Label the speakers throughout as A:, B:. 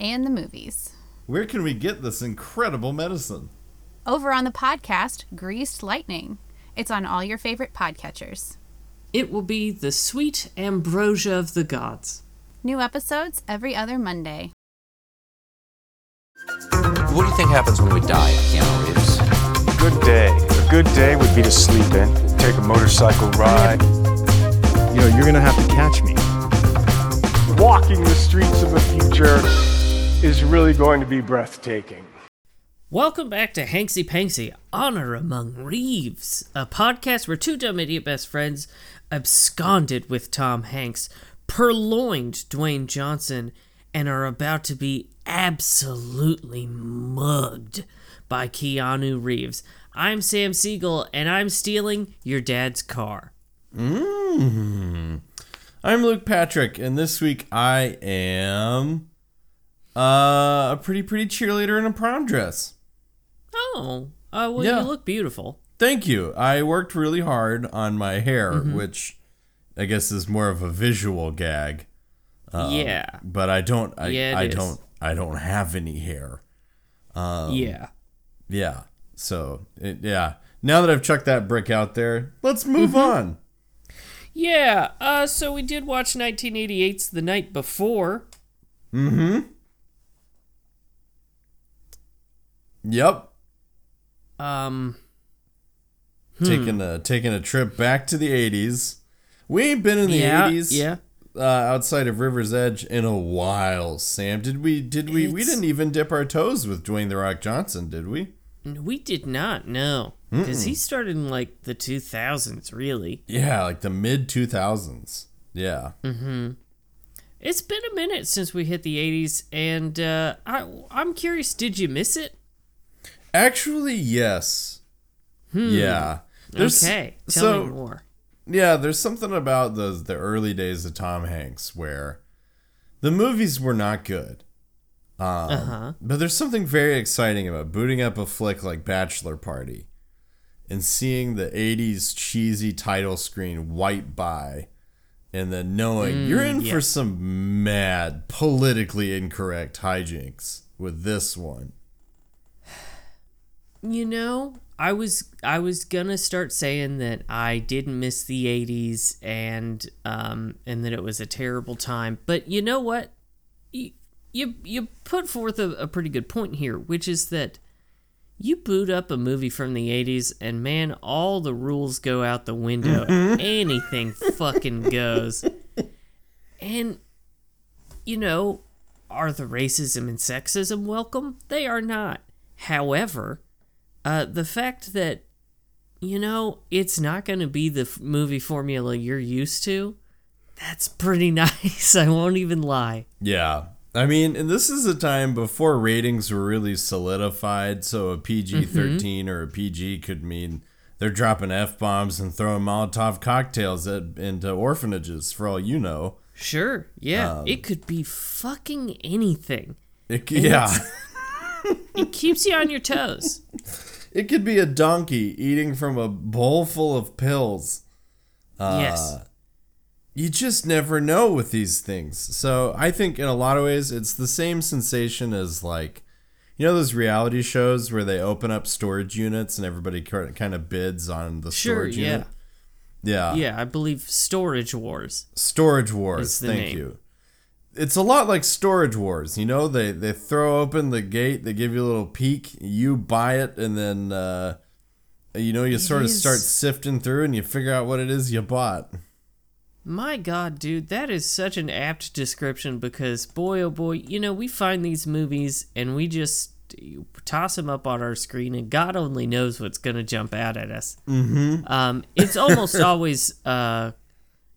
A: and the movies.
B: Where can we get this incredible medicine?
A: Over on the podcast, Greased Lightning. It's on all your favorite podcatchers.
C: It will be the sweet ambrosia of the gods.
A: New episodes every other Monday.
D: What do you think happens when we die, Keanu Reeves?
E: Good day. A good day would be to sleep in, take a motorcycle ride.
F: You know, you're gonna have to catch me.
E: Walking the streets of the future is really going to be breathtaking.
C: Welcome back to Hanksy Panksy, Honor Among Reeves, a podcast where two dumb idiot best friends absconded with Tom Hanks, purloined Dwayne Johnson, and are about to be absolutely mugged by Keanu Reeves. I'm Sam Siegel, and I'm stealing your dad's car.
B: Mmm. I'm Luke Patrick, and this week I am uh, a pretty pretty cheerleader in a prom dress.
C: Oh, uh, well,
B: Yeah.
C: you look beautiful.
B: Thank you. I worked really hard on my hair,
C: Mm-hmm.
B: which I guess is more of a visual gag.
C: yeah,
B: But I don't. I,
C: Yeah,
B: I
C: is.
B: don't. I don't have any hair. Um,
C: yeah.
B: Yeah. So it, yeah. Now that I've chucked that brick out there, let's move
C: Mm-hmm.
B: on.
C: Yeah, uh, so we did watch 1988's The Night Before.
B: Yep.
C: Um,
B: Taking a taking a trip back to the '80s. We ain't been in the
C: yeah,
B: '80s.
C: yeah.
B: Uh, outside of River's Edge in a while, Sam. Did we? Did we? we didn't even dip our toes with Dwayne the Rock Johnson, did we?
C: We did not know because he started in like the 2000s. Really,
B: Yeah, like the mid 2000s. Yeah. Mhm.
C: it's been a minute since we hit the 80s, and uh, I, I'm curious. Did you miss it?
B: Actually, yes. Yeah. There's-
C: Hmm. okay, tell
B: so,
C: me more.
B: Yeah, there's something about the the early days of Tom Hanks where the movies were not good. Um,
C: Uh-huh.
B: But there's something very exciting about booting up a flick like Bachelor Party and seeing the 80s cheesy title screen white by and then knowing you're in for
C: Mm,
B: some mad, politically incorrect hijinks with this one.
C: You know, I was I was gonna start saying that I didn't miss the '80s and um and that it was a terrible time, but you know what? You you, you put forth a, a pretty good point here, which is that you boot up a movie from the '80s and man, all the rules go out the window. Anything fucking goes, and you know, are the racism and sexism welcome? They are not. However, uh, the fact that, you know, it's not going to be the f- movie formula you're used to, that's pretty nice. I won't even lie.
B: Yeah. I mean, and this is a time before ratings were really solidified, so a PG 13 or a PG could mean they're dropping F bombs and throwing Molotov cocktails at, into orphanages, for all you know.
C: Sure, yeah, it could be fucking anything.
B: It, yeah.
C: It keeps you on your toes.
B: It could be a donkey eating from a bowl full of pills.
C: Uh, yes.
B: You just never know with these things. So I think in a lot of ways, it's the same sensation as like, you know, those reality shows where they open up storage units and everybody kind of bids on the
C: Sure,
B: storage
C: yeah.
B: unit. Yeah.
C: Yeah, I believe Storage Wars.
B: Storage Wars. Thank
C: name.
B: you. It's a lot like Storage Wars. You know, they they throw open the gate, they give you a little peek, you buy it, and then uh, you know you sort of start sifting through and you figure out what it is you bought.
C: My God, dude, that is such an apt description because, boy, oh boy, you know, we find these movies and we just toss them up on our screen, and God only knows what's going to jump out at us. Mm-hmm. Um, it's almost always, uh,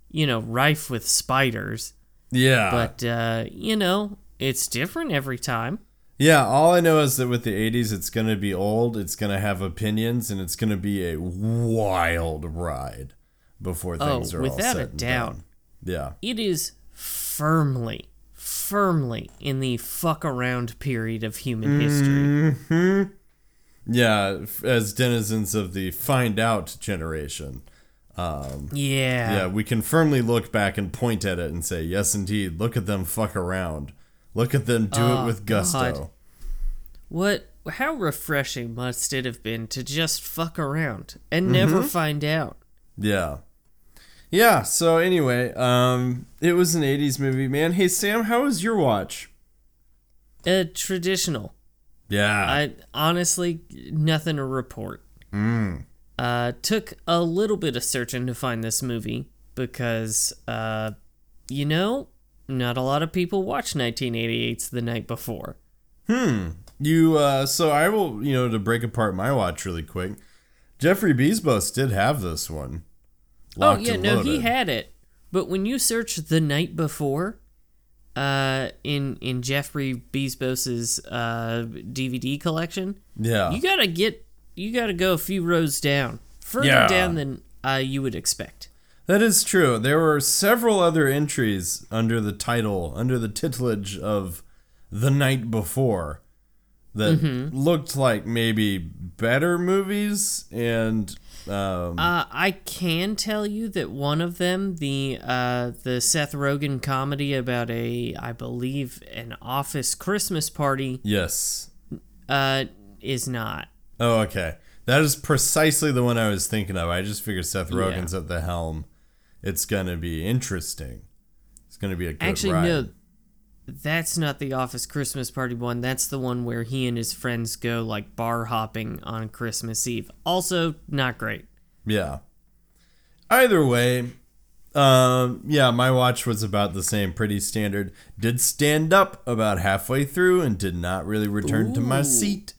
C: you know, rife with spiders.
B: Yeah.
C: But, uh, you know, it's different every time.
B: Yeah, all I know is that with the 80s, it's going to be old, it's going to have opinions, and it's going to be a wild ride before things
C: Oh,
B: are all
C: without
B: said
C: a
B: and
C: doubt.
B: done. Yeah.
C: It is firmly, firmly in the fuck around period of human history.
B: Yeah, as denizens of the find out generation.
C: Yeah.
B: Yeah, we can firmly look back and point at it and say, yes, indeed, look at them fuck around. Look at them do it with gusto.
C: Oh, God. What? How refreshing must it have been to just fuck around and never find out?
B: Yeah. Yeah, so anyway, um, it was an 80s movie, man. Hey, Sam, how was your watch?
C: Uh, traditional.
B: Yeah.
C: I honestly nothing to report. Uh, took a little bit of searching to find this movie because, uh, you know, not a lot of people watch 1988's The Night Before. Hmm.
B: You uh so I will, you know, to break apart my watch really quick. Jeffrey Bezos did have this one.
C: Oh yeah, no, he had it. But when you search The Night Before, uh, in in Jeffrey Bezos's uh DVD collection,
B: Yeah.
C: you gotta get you gotta go a few rows down, further
B: Yeah.
C: down than uh you would expect.
B: that is true. There were several other entries under the title, under the titillage of The Night Before that
C: Mm-hmm.
B: looked like maybe better movies and um
C: Uh, I can tell you that one of them, the uh, the Seth Rogen comedy about a, I believe, an office Christmas party,
B: yes.
C: uh, is not.
B: Oh, okay. That is precisely the one I was thinking of. I just figured Seth Rogen's at the helm. It's gonna be interesting. It's gonna be a good
C: Actually,
B: ride.
C: no, that's not the office Christmas party one. That's the one where he and his friends go like bar hopping on Christmas Eve. Also, not great.
B: Yeah. Either way, um, yeah, my watch was about the same, pretty standard. Did stand up about halfway through and did not really return to my seat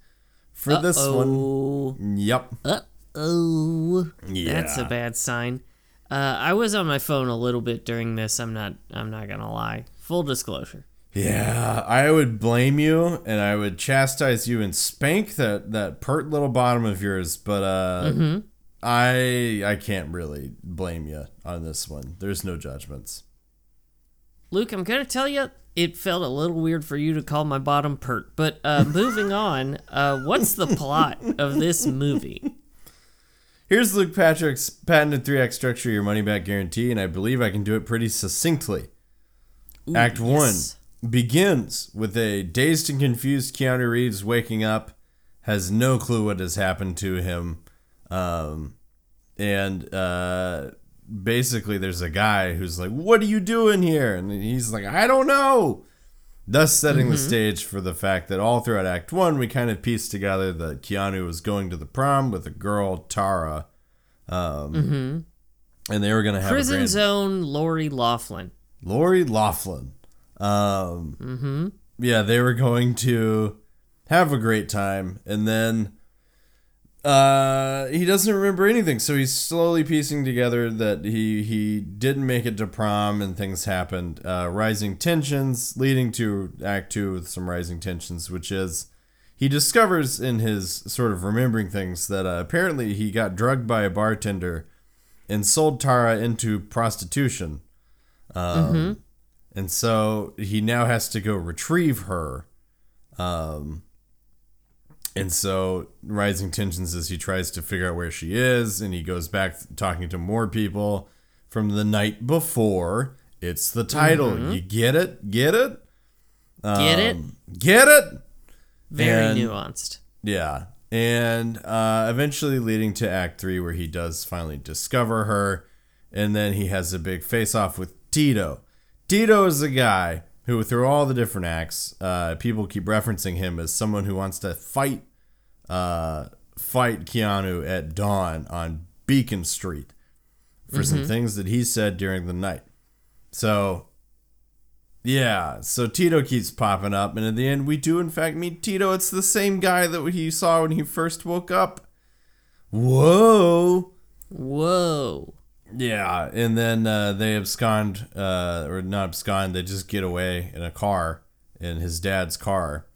B: for this one. Yep.
C: uh oh.
B: Yeah.
C: That's a bad sign. Uh, I was on my phone a little bit during this. I'm not. I'm not gonna lie. Full disclosure.
B: Yeah, I would blame you and I would chastise you and spank that that pert little bottom of yours, but uh
C: Mm-hmm.
B: I I can't really blame you on this one. There's no judgments.
C: Luke, I'm gonna tell you, it felt a little weird for you to call my bottom pert. But uh, moving on, uh, what's the plot of this movie?
B: Here's Luke Patrick's patented 3-act structure, your money back guarantee, and I believe I can do it pretty succinctly. Act
C: yes.
B: 1 begins with a dazed and confused Keanu Reeves waking up, has no clue what has happened to him. Um, and uh, basically, there's a guy who's like, What are you doing here? And he's like, I don't know. Thus, setting the stage for the fact that all throughout Act 1, we kind of pieced together that Keanu was going to the prom with a girl, Tara. Um, And they were going to have a
C: Prison
B: grand-
C: Zone, Lori Loughlin.
B: Lori Loughlin. Um, Yeah, they were going to have a great time, and then uh, he doesn't remember anything. So he's slowly piecing together that he he didn't make it to prom, and things happened. Uh, rising tensions leading to Act Two with some rising tensions, which is he discovers in his sort of remembering things that uh, apparently he got drugged by a bartender and sold Tara into prostitution. Um, And so he now has to go retrieve her. Um, and so rising tensions as he tries to figure out where she is, and he goes back talking to more people from the night before. It's the title. You get it? Get it?
C: Get it?
B: Um, Get it?
C: Very
B: and-
C: nuanced.
B: Yeah. And uh, eventually leading to Act 3, where he does finally discover her. And then he has a big face off with Tito. Tito is a guy who, through all the different acts, uh, people keep referencing him as someone who wants to fight uh, fight Keanu at dawn on Beacon Street for some things that he said during the night. So, yeah, so Tito keeps popping up, and at the end, we do in fact meet Tito. It's the same guy that he saw when he first woke up. Whoa!
C: Whoa.
B: Yeah, and then uh, they abscond, uh, or not abscond, they just get away in a car in his dad's car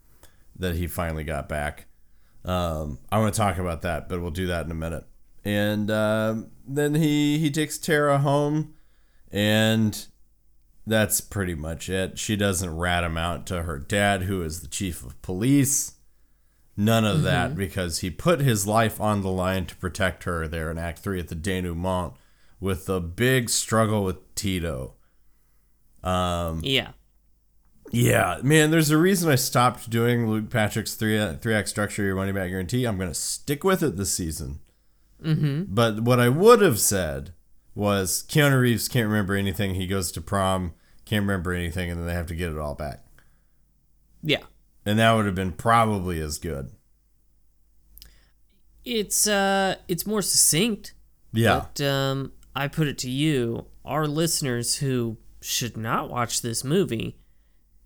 B: that he finally got back. Um, I want to talk about that, but we'll do that in a minute. And um, then he he takes Tara home, and that's pretty much it. She doesn't rat him out to her dad, who is the chief of police. None of that because he put his life on the line to protect her there in Act Three at the denouement with the big struggle with Tito.
C: Yeah.
B: Yeah, man, there's a reason I stopped doing Luke Patrick's three three act structure your money back guarantee. I'm gonna stick with it this season. Mm-hmm. But what I would have said was Keanu Reeves can't remember anything. He goes to prom, can't remember anything, and then they have to get it all back.
C: Yeah.
B: And that would have been probably as good.
C: It's uh it's more succinct.
B: Yeah.
C: But um I put it to you, our listeners who should not watch this movie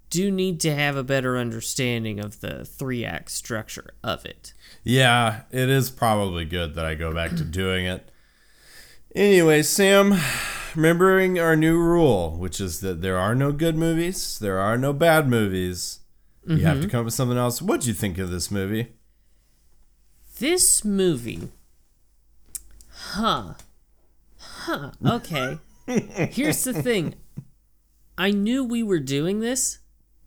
C: do need to have a better understanding of the three act structure of it.
B: Yeah, it is probably good that I go back to doing it. Anyway, Sam, remembering our new rule, which is that there are no good movies, there are no bad movies. You have to mm-hmm. come up with something else. What'd you think of this movie?
C: This movie. Huh. Huh. Okay. Here's the thing. I knew we were doing this.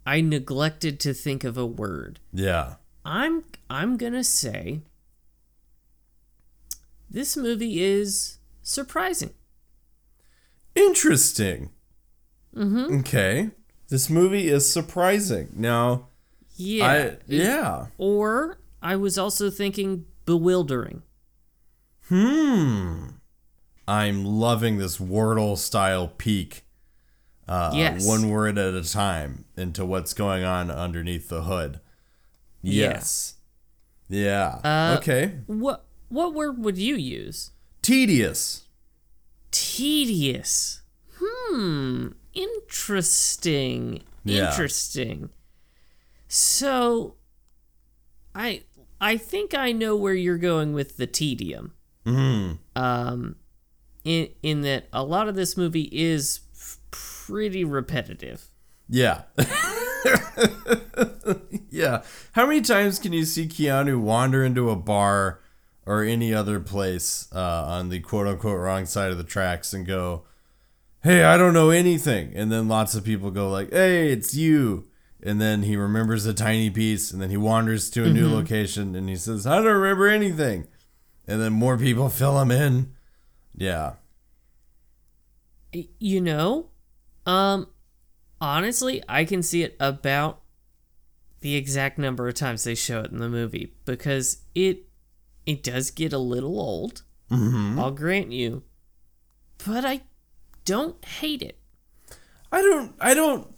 C: I neglected to think of a word.
B: Yeah.
C: I'm I'm going to say this movie is surprising.
B: Interesting. Mm-hmm. Okay. This movie is surprising. Now,
C: Yeah.
B: I yeah.
C: Or I was also thinking bewildering.
B: Hmm. I'm loving this Wordle style peek. Uh,
C: Yes.
B: One word at a time into what's going on underneath the hood. Yes. Yeah.
C: Uh,
B: okay.
C: What what word would you use?
B: Tedious.
C: Tedious. Hmm. Interesting.
B: Yeah.
C: Interesting. So I I think I know where you're going with the tedium.
B: Hmm.
C: Um in in that a lot of this movie is pretty repetitive.
B: Yeah. yeah. How many times can you see Keanu wander into a bar or any other place uh, on the quote unquote wrong side of the tracks and go, Hey, I don't know anything. And then lots of people go like, Hey, it's you. And then he remembers a tiny piece and then he wanders to a new location and he says, I don't remember anything. And then more people fill him in. Yeah.
C: You know, um honestly, I can see it about the exact number of times they show it in the movie because it it does get a little old. mm I'll grant you. But I don't hate it.
B: I don't I don't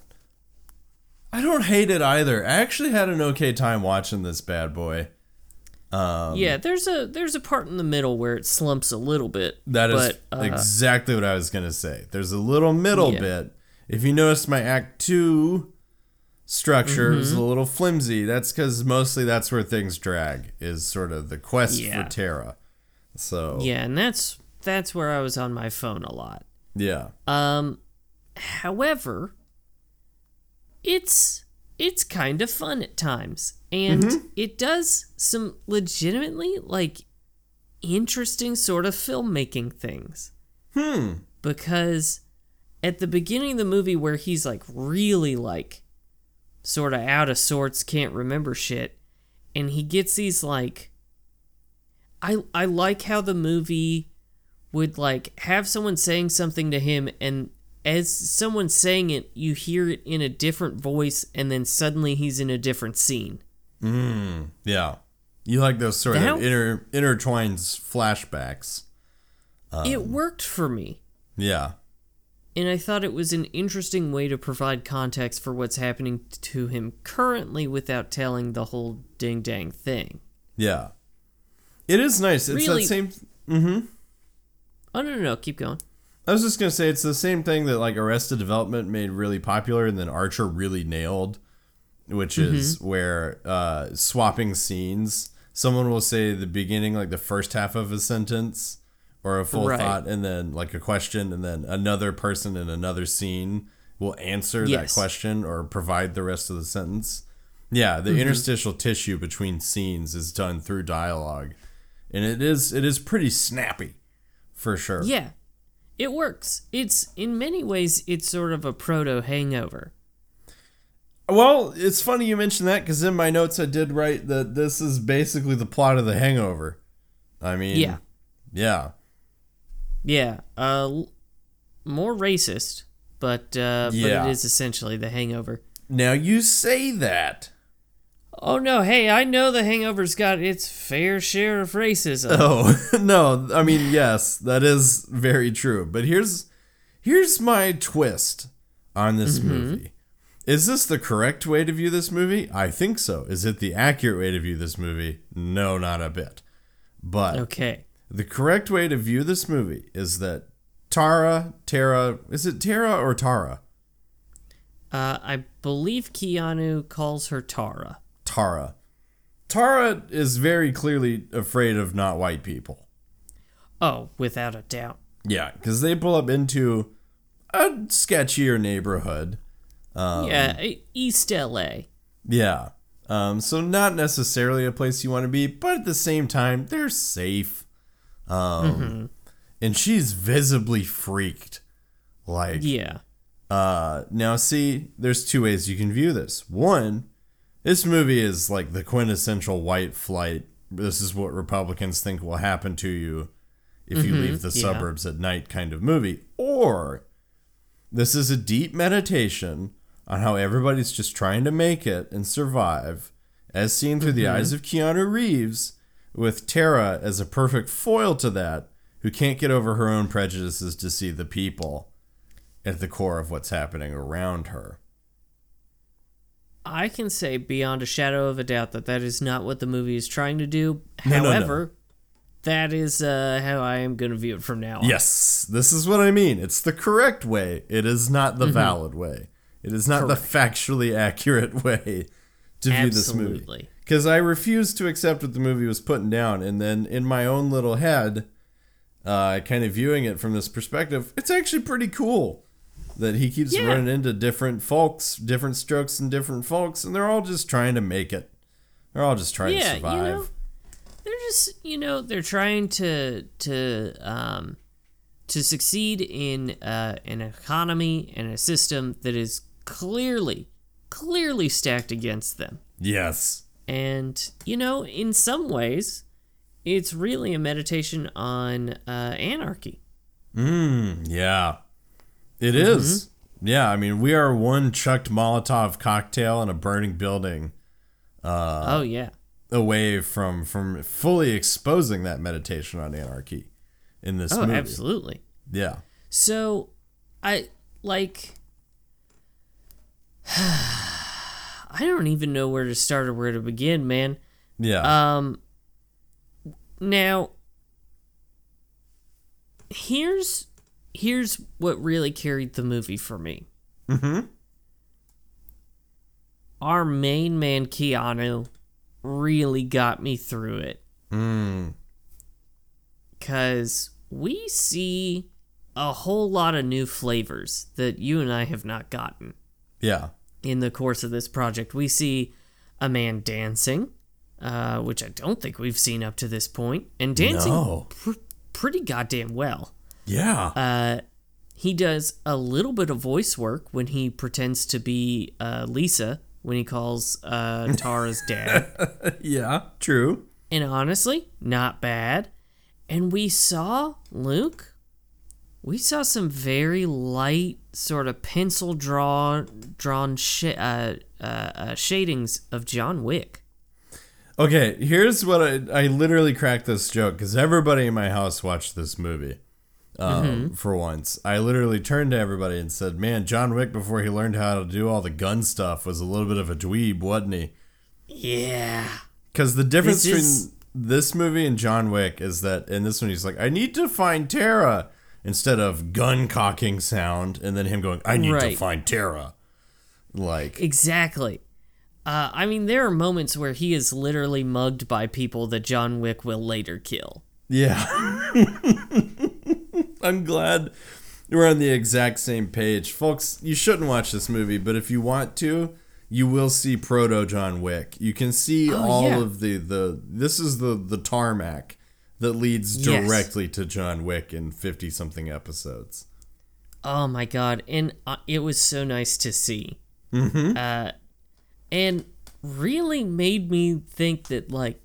B: I don't hate it either. I actually had an okay time watching this bad boy. Um,
C: yeah, there's a there's a part in the middle where it slumps a little bit.
B: That is
C: but, uh,
B: exactly what I was gonna say. There's a little middle
C: Yeah.
B: bit. If you notice my act two structure is
C: Mm-hmm.
B: a little flimsy, that's because mostly that's where things drag, is sort of the quest
C: Yeah.
B: for Tara. So
C: yeah, and that's that's where I was on my phone a lot.
B: yeah.
C: Um, however, it's it's kind of fun at times, and it does some legitimately like interesting sort of filmmaking things.
B: Hmm.
C: Because at the beginning of the movie, where he's like really like sort of out of sorts, can't remember shit, and he gets these like. I I like how the movie would like have someone saying something to him and as someone saying it you hear it in a different voice and then suddenly he's in a different scene mm,
B: Yeah. You like those sort
C: That-
B: of inter intertwined flashbacks.
C: Um, it worked for me
B: Yeah.
C: and i thought it was an interesting way to provide context for what's happening to him currently without telling the whole ding dang thing
B: Yeah. It is nice. It's
C: Really-
B: that same mm-hmm.
C: oh no no no keep going
B: I was just gonna say it's the same thing that like Arrested Development made really popular, and then Archer really nailed, which is where uh, swapping scenes. Someone will say the beginning, like the first half of a sentence or a full
C: Right.
B: thought, and then like a question, and then another person in another scene will answer
C: Yes.
B: that question or provide the rest of the sentence. Yeah, the interstitial tissue between scenes is done through dialogue, and it is it is pretty snappy, for sure.
C: Yeah, it works. It's in many ways it's sort of a proto hangover.
B: Well, it's funny you mentioned that because in my notes I did write that this is basically the plot of The Hangover. I mean,
C: Yeah.
B: yeah,
C: Yeah, uh, more racist, but uh,
B: Yeah.
C: but it is essentially the Hangover.
B: Now you say that.
C: Oh no! Hey, I know the Hangover's got its fair share of racism.
B: Oh no, I mean yes, that is very true. But here's here's my twist on this movie. Is this the correct way to view this movie? I think so. Is it the accurate way to view this movie? No, not a bit. But
C: Okay.
B: the correct way to view this movie is that Tara, Tara, is it Tara or Tara?
C: Uh, I believe Keanu calls her Tara.
B: Tara. Tara is very clearly afraid of not white people.
C: Oh, without a doubt.
B: Yeah, because they pull up into a sketchier neighborhood. Um,
C: yeah, East LA.
B: Yeah. Um, so not necessarily a place you want to be, but at the same time, they're safe. Um, and she's visibly freaked. Like,
C: Yeah.
B: uh, now see, there's two ways you can view this. One, this movie is like the quintessential white flight. This is what Republicans think will happen to you if you leave mm-hmm. the
C: yeah.
B: suburbs at night kind of movie. Or this is a deep meditation on how everybody's just trying to make it and survive, as seen through the mm-hmm. eyes of Keanu Reeves, with Tara as a perfect foil to that, who can't get over her own prejudices to see the people at the core of what's happening around her.
C: I can say beyond a shadow of a doubt that that is not what the movie is trying to do.
B: No, no, no.
C: However, that is uh, how I am going to view it from now on.
B: Yes, this is what I mean. It's the correct way. It is not the valid way. It is not the factually accurate way to view this movie.
C: Absolutely.
B: Because I refused to accept what the movie was putting down, and then in my own little head, uh, kind of viewing it from this perspective, it's actually pretty cool that he keeps
C: Yeah.
B: running into different folks, different strokes, and different folks, and they're all just trying to make it. They're all just trying to
C: Yeah, you
B: survive.
C: know, they're just you know they're trying to to um to succeed in uh, an economy and a system that is clearly clearly stacked against them.
B: yes.
C: And, you know, in some ways, it's really a meditation on uh, anarchy.
B: Mm, yeah. It
C: Mm-hmm.
B: is. Yeah, I mean, we are one chucked Molotov cocktail in a burning building Uh,
C: oh, yeah.
B: away from from fully exposing that meditation on anarchy in this
C: Oh,
B: movie.
C: absolutely.
B: Yeah.
C: So, I like. I don't even know where to start or where to begin, man.
B: Yeah.
C: Um, now, here's here's what really carried the movie for me.
B: Mhm.
C: Our main man Keanu really got me through it
B: mm.
C: because we see a whole lot of new flavors that you and I have not gotten
B: Yeah.
C: in the course of this project. We see a man dancing, uh, which I don't think we've seen up to this point, and dancing
B: No.
C: pr- pretty goddamn well.
B: Yeah.
C: Uh, he does a little bit of voice work when he pretends to be uh, Lisa when he calls uh, Tara's dad.
B: yeah. True.
C: and honestly, not bad. And we saw Luke. We saw some very light, sort of pencil draw drawn sh- uh, uh, uh, shadings of John Wick.
B: Okay, here's what I I literally cracked this joke because everybody in my house watched this movie. Um,
C: Mm-hmm.
B: For once, I literally turned to everybody and said, "Man, John Wick before he learned how to do all the gun stuff was a little bit of a dweeb, wasn't he?"
C: Yeah.
B: Because the difference
C: This is-
B: between this movie and John Wick is that in this one he's like, "I need to find Tara," instead of gun cocking sound, and then him going, "I need to find Tara." Like,
C: Exactly. Uh, I mean, there are moments where he is literally mugged by people that John Wick will later kill.
B: Yeah. I'm glad we're on the exact same page, folks. You shouldn't watch this movie, but if you want to, you will see proto John Wick. You can see
C: Oh,
B: all
C: yeah.
B: of the the. This is the the tarmac that leads
C: Yes.
B: directly to John Wick in fifty something episodes.
C: Oh my god, and uh, it was so nice to see. Mm-hmm. Uh, and really made me think that like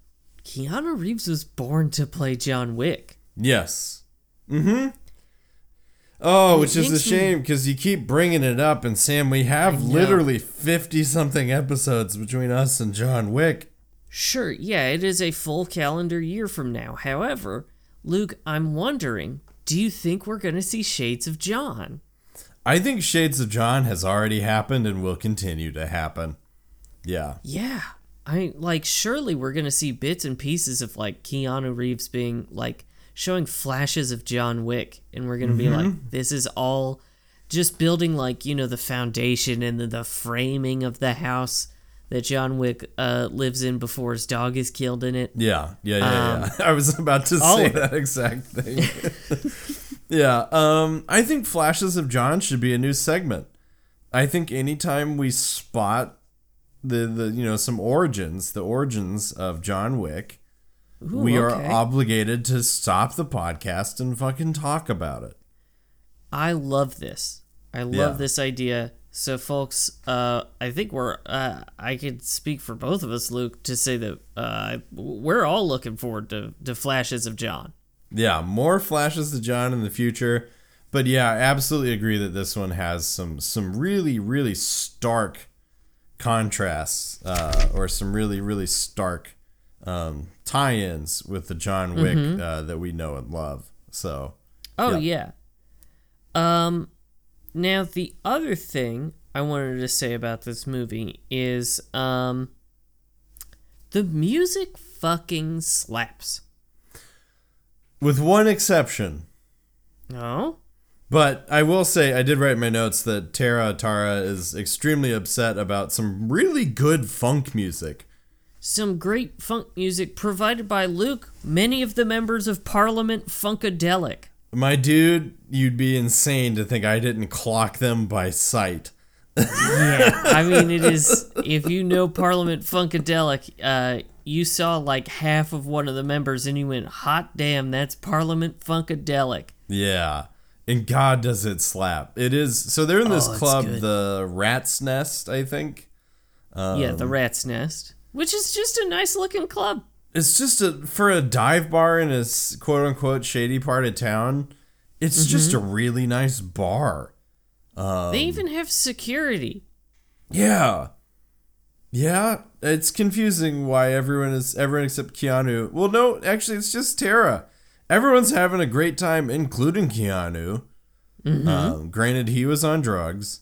C: Keanu Reeves was born to play John Wick.
B: Yes. Mm-hmm. Oh, which is a shame because you keep bringing it up, and Sam, we have literally fifty something episodes between us and John Wick.
C: Sure, yeah, it is a full calendar year from now. However, Luke, I'm wondering, do you think we're going to see Shades of John?
B: I think Shades of John has already happened and will continue to happen. Yeah.
C: Yeah. I like surely we're going to see bits and pieces of like Keanu Reeves being like showing flashes of John Wick and we're going to be like this is all just building like, you know, the foundation and the, the framing of the house that John Wick uh, lives in before his dog is killed in it.
B: Yeah, yeah, yeah, yeah. I was about to
C: Um,
B: say that exact thing. yeah, um, I think Flashes of John should be a new segment. I think anytime we spot the the you know some origins, the origins of John Wick,
C: Ooh,
B: we are
C: okay.
B: obligated to stop the podcast and fucking talk about it.
C: I love this. I love
B: Yeah.
C: this idea. So, folks, uh, I think we're. Uh, I could speak for both of us, Luke, to say that uh, we're all looking forward to, to flashes of John.
B: Yeah, more flashes of John in the future. But yeah, I absolutely agree that this one has some some really really stark contrasts uh, or some really really stark um, tie-ins with the John Wick uh, that we know and love. So
C: Oh yeah. Um now the other thing I wanted to say about this movie is um the music fucking slaps.
B: with one exception,
C: No.
B: but I will say I did write in my notes that Tara Tara is extremely upset about some really good funk music.
C: Some great funk music provided by Luke, many of the members of Parliament Funkadelic.
B: My dude, you'd be insane to think I didn't clock them by sight.
C: Yeah, I mean it is. If you know Parliament Funkadelic, uh, you saw like half of one of the members, and you went, "Hot damn, that's Parliament Funkadelic."
B: Yeah. And God does it slap. It is so they're in this
C: Oh,
B: club, the Rat's Nest, I think.
C: yeah, the Rat's Nest, which is just a nice looking club.
B: It's just a for a dive bar in a quote unquote shady part of town. It's just a really nice bar. Um,
C: they even have security.
B: Yeah. Yeah, it's confusing why everyone is everyone except Keanu. Well, no, actually, it's just Tara. Everyone's having a great time, including Keanu. Um, granted, he was on drugs,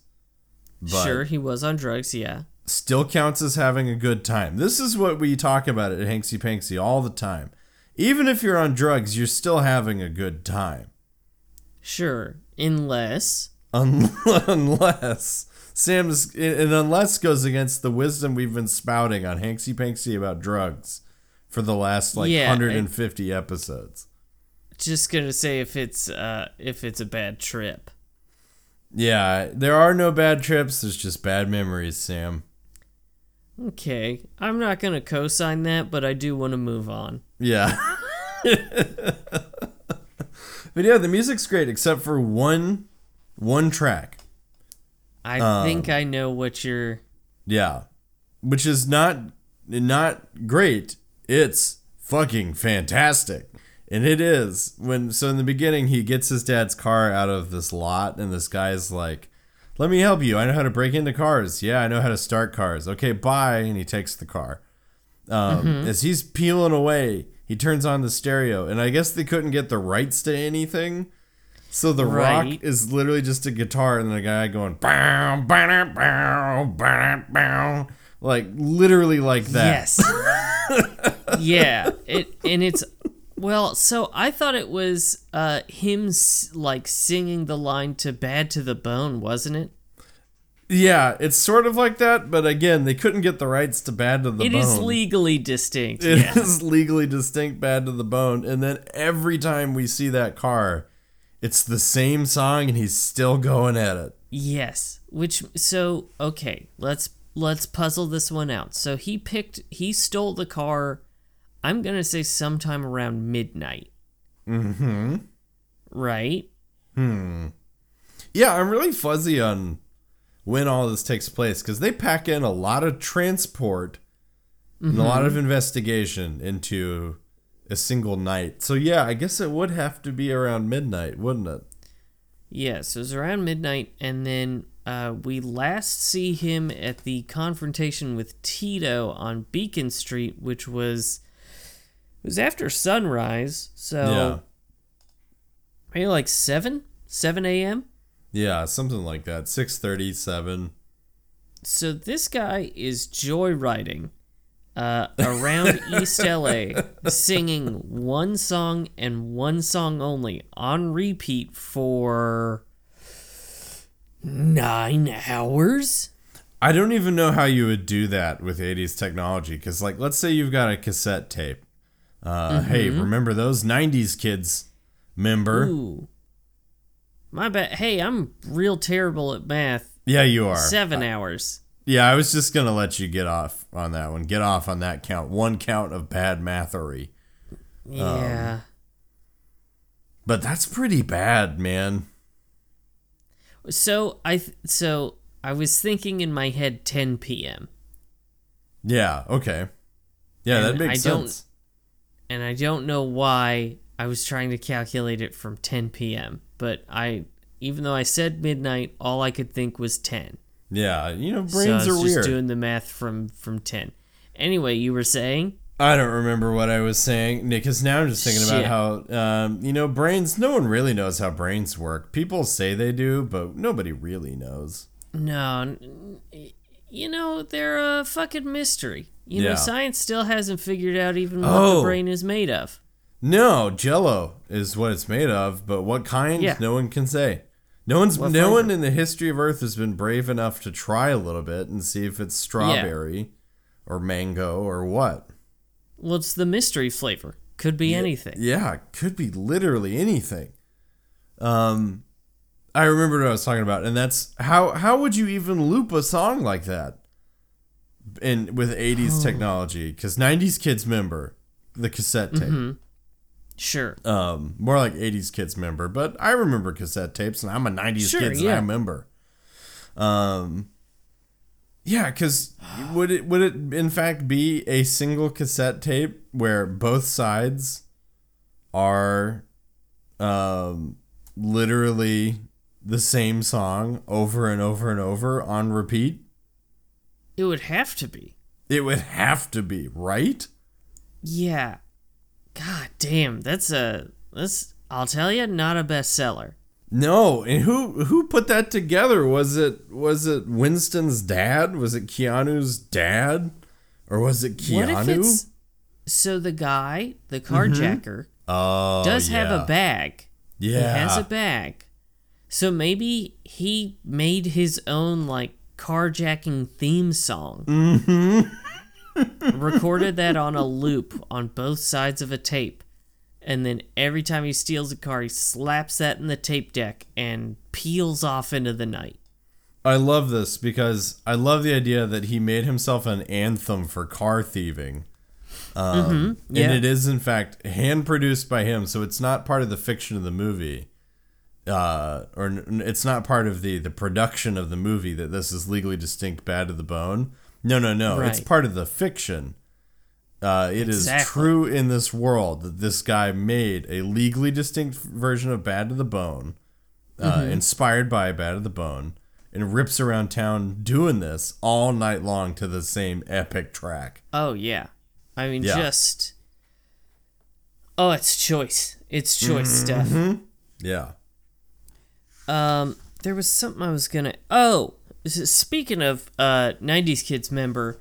B: but
C: sure, he was on drugs. Yeah.
B: Still counts as having a good time. This is what we talk about at Hanksy Panksy all the time. Even if you're on drugs, you're still having a good time.
C: Sure, unless
B: Un- unless Sam's and unless goes against the wisdom we've been spouting on Hanksy Panksy about drugs for the last like
C: Yeah,
B: 150 episodes.
C: just gonna say if it's uh if it's a bad trip.
B: Yeah, there are no bad trips. There's just bad memories, Sam.
C: Okay, I'm not gonna co-sign that, but I do want to move on.
B: Yeah. but yeah, the music's great except for one one track.
C: I
B: Um,
C: think I know what you're.
B: Yeah. Which is not not great. It's fucking fantastic. And it is. When so in the beginning he gets his dad's car out of this lot and this guy's like, "Let me help you. I know how to break into cars. Yeah, I know how to start cars. Okay, bye." And he takes the car. Um, As he's peeling away, he turns on the stereo, and I guess they couldn't get the rights to anything. So the rock is literally just a guitar and then a guy going bow, bow, bow, bow, bow, like literally like that.
C: Yes. yeah. It and it's well. So I thought it was uh him like singing the line to "Bad to the Bone," wasn't it?
B: Yeah, it's sort of like that, but again, they couldn't get the rights to Bad to the
C: It
B: Bone.
C: is legally distinct.
B: It is
C: yeah.
B: legally distinct Bad to the Bone, and then every time we see that car, It's the same song and he's still going at it.
C: Yes. Which so okay, let's let's puzzle this one out. So he picked he stole the car I'm going to say sometime around midnight. Mhm. Right? Hmm.
B: Yeah, I'm really fuzzy on when all this takes place because they pack in a lot of transport and a lot of investigation into a single night. So yeah, I guess it would have to be around midnight, wouldn't it?
C: Yeah, so it was around midnight, and then uh, we last see him at the confrontation with Tito on Beacon Street, which was was after sunrise, so
B: Yeah.
C: maybe like seven, seven a.m.
B: Yeah, something like that. 637.
C: So this guy is joyriding uh, around East LA, singing one song and one song only on repeat for nine hours.
B: I don't even know how you would do that with 80s technology because, like, let's say you've got a cassette tape. Uh, Hey, remember those 90s kids? Member?
C: Ooh. My bad. Hey, I'm real terrible at math.
B: Yeah, you are.
C: Seven hours.
B: Yeah, I was just gonna let you get off on that one. Get off on that count. One count of bad mathery.
C: Yeah.
B: But that's pretty bad, man.
C: so I th- so I was thinking in my head 10 p.m.
B: Yeah. Okay. Yeah, that makes
C: I don't-
B: sense.
C: And I don't know why I was trying to calculate it from 10 p.m. But I, even though I said midnight, all I could think was 10.
B: Yeah, you know,
C: so I
B: brains
C: was
B: are
C: just
B: weird.
C: doing the math from from 10. Anyway, you were saying
B: I don't remember what I was saying, Nick. Because now I'm just thinking
C: Shit.
B: about how, um, you know, brains. No one really knows how brains work. People say they do, but nobody really knows.
C: no, you know they're a fucking mystery. You know, science still hasn't figured out even what
B: Oh.
C: the brain is made of.
B: No, Jello is what it's made of, but what kind?
C: Yeah.
B: No one can say. No one's
C: What
B: no
C: flavor?
B: one in the history of Earth has been brave enough to try a little bit and see if it's strawberry or mango or what.
C: Well, it's the mystery flavor. Could be anything.
B: Yeah, could be literally anything. Um, I remember what I was talking about, and that's how how would you even loop a song like that? In with
C: Oh.
B: '80s technology, because '90s kids member the cassette tape.
C: Mm-hmm. Sure.
B: Um, more like '80s kids member, but I remember cassette tapes, and I'm a '90s
C: Sure,
B: kids,
C: yeah.
B: and I remember. Um, yeah, because would it would it in fact be a single cassette tape where both sides are, um, literally the same song over and over and over on repeat?
C: It would have to be.
B: It would have to be right.
C: Yeah. God damn, that's a that's I'll tell you, not a bestseller.
B: No, and who who put that together? Was it was it Winston's dad? Was it Keanu's dad, or was it Keanu?
C: What if it's so the guy, the carjacker, mm-hmm.
B: oh,
C: does have a bag.
B: Yeah,
C: He has a bag. So maybe he made his own like carjacking theme song. Mm-hmm. recorded that on a loop on both sides of a tape. And then every time he steals a car, he slaps that in the tape deck and peels off into the night.
B: I love this because I love the idea that he made himself an anthem for car thieving. Um,
C: yeah.
B: And it is, in fact, hand produced by him. So it's not part of the fiction of the movie. Uh, or n- it's not part of the, the production of the movie that this is legally distinct bad to the bone. No, no, no. It's part of the fiction. Uh, it is
C: Exactly.
B: true in this world that this guy made a legally distinct version of Bad to the Bone, uh,
C: Mm-hmm.
B: inspired by Bad to the Bone, and rips around town doing this all night long to the same epic track.
C: Oh, yeah. I mean,
B: Yeah.
C: just. Oh, it's choice. It's choice stuff.
B: Yeah.
C: Um, there was something I was gonna. Oh, speaking of uh '90s kids member,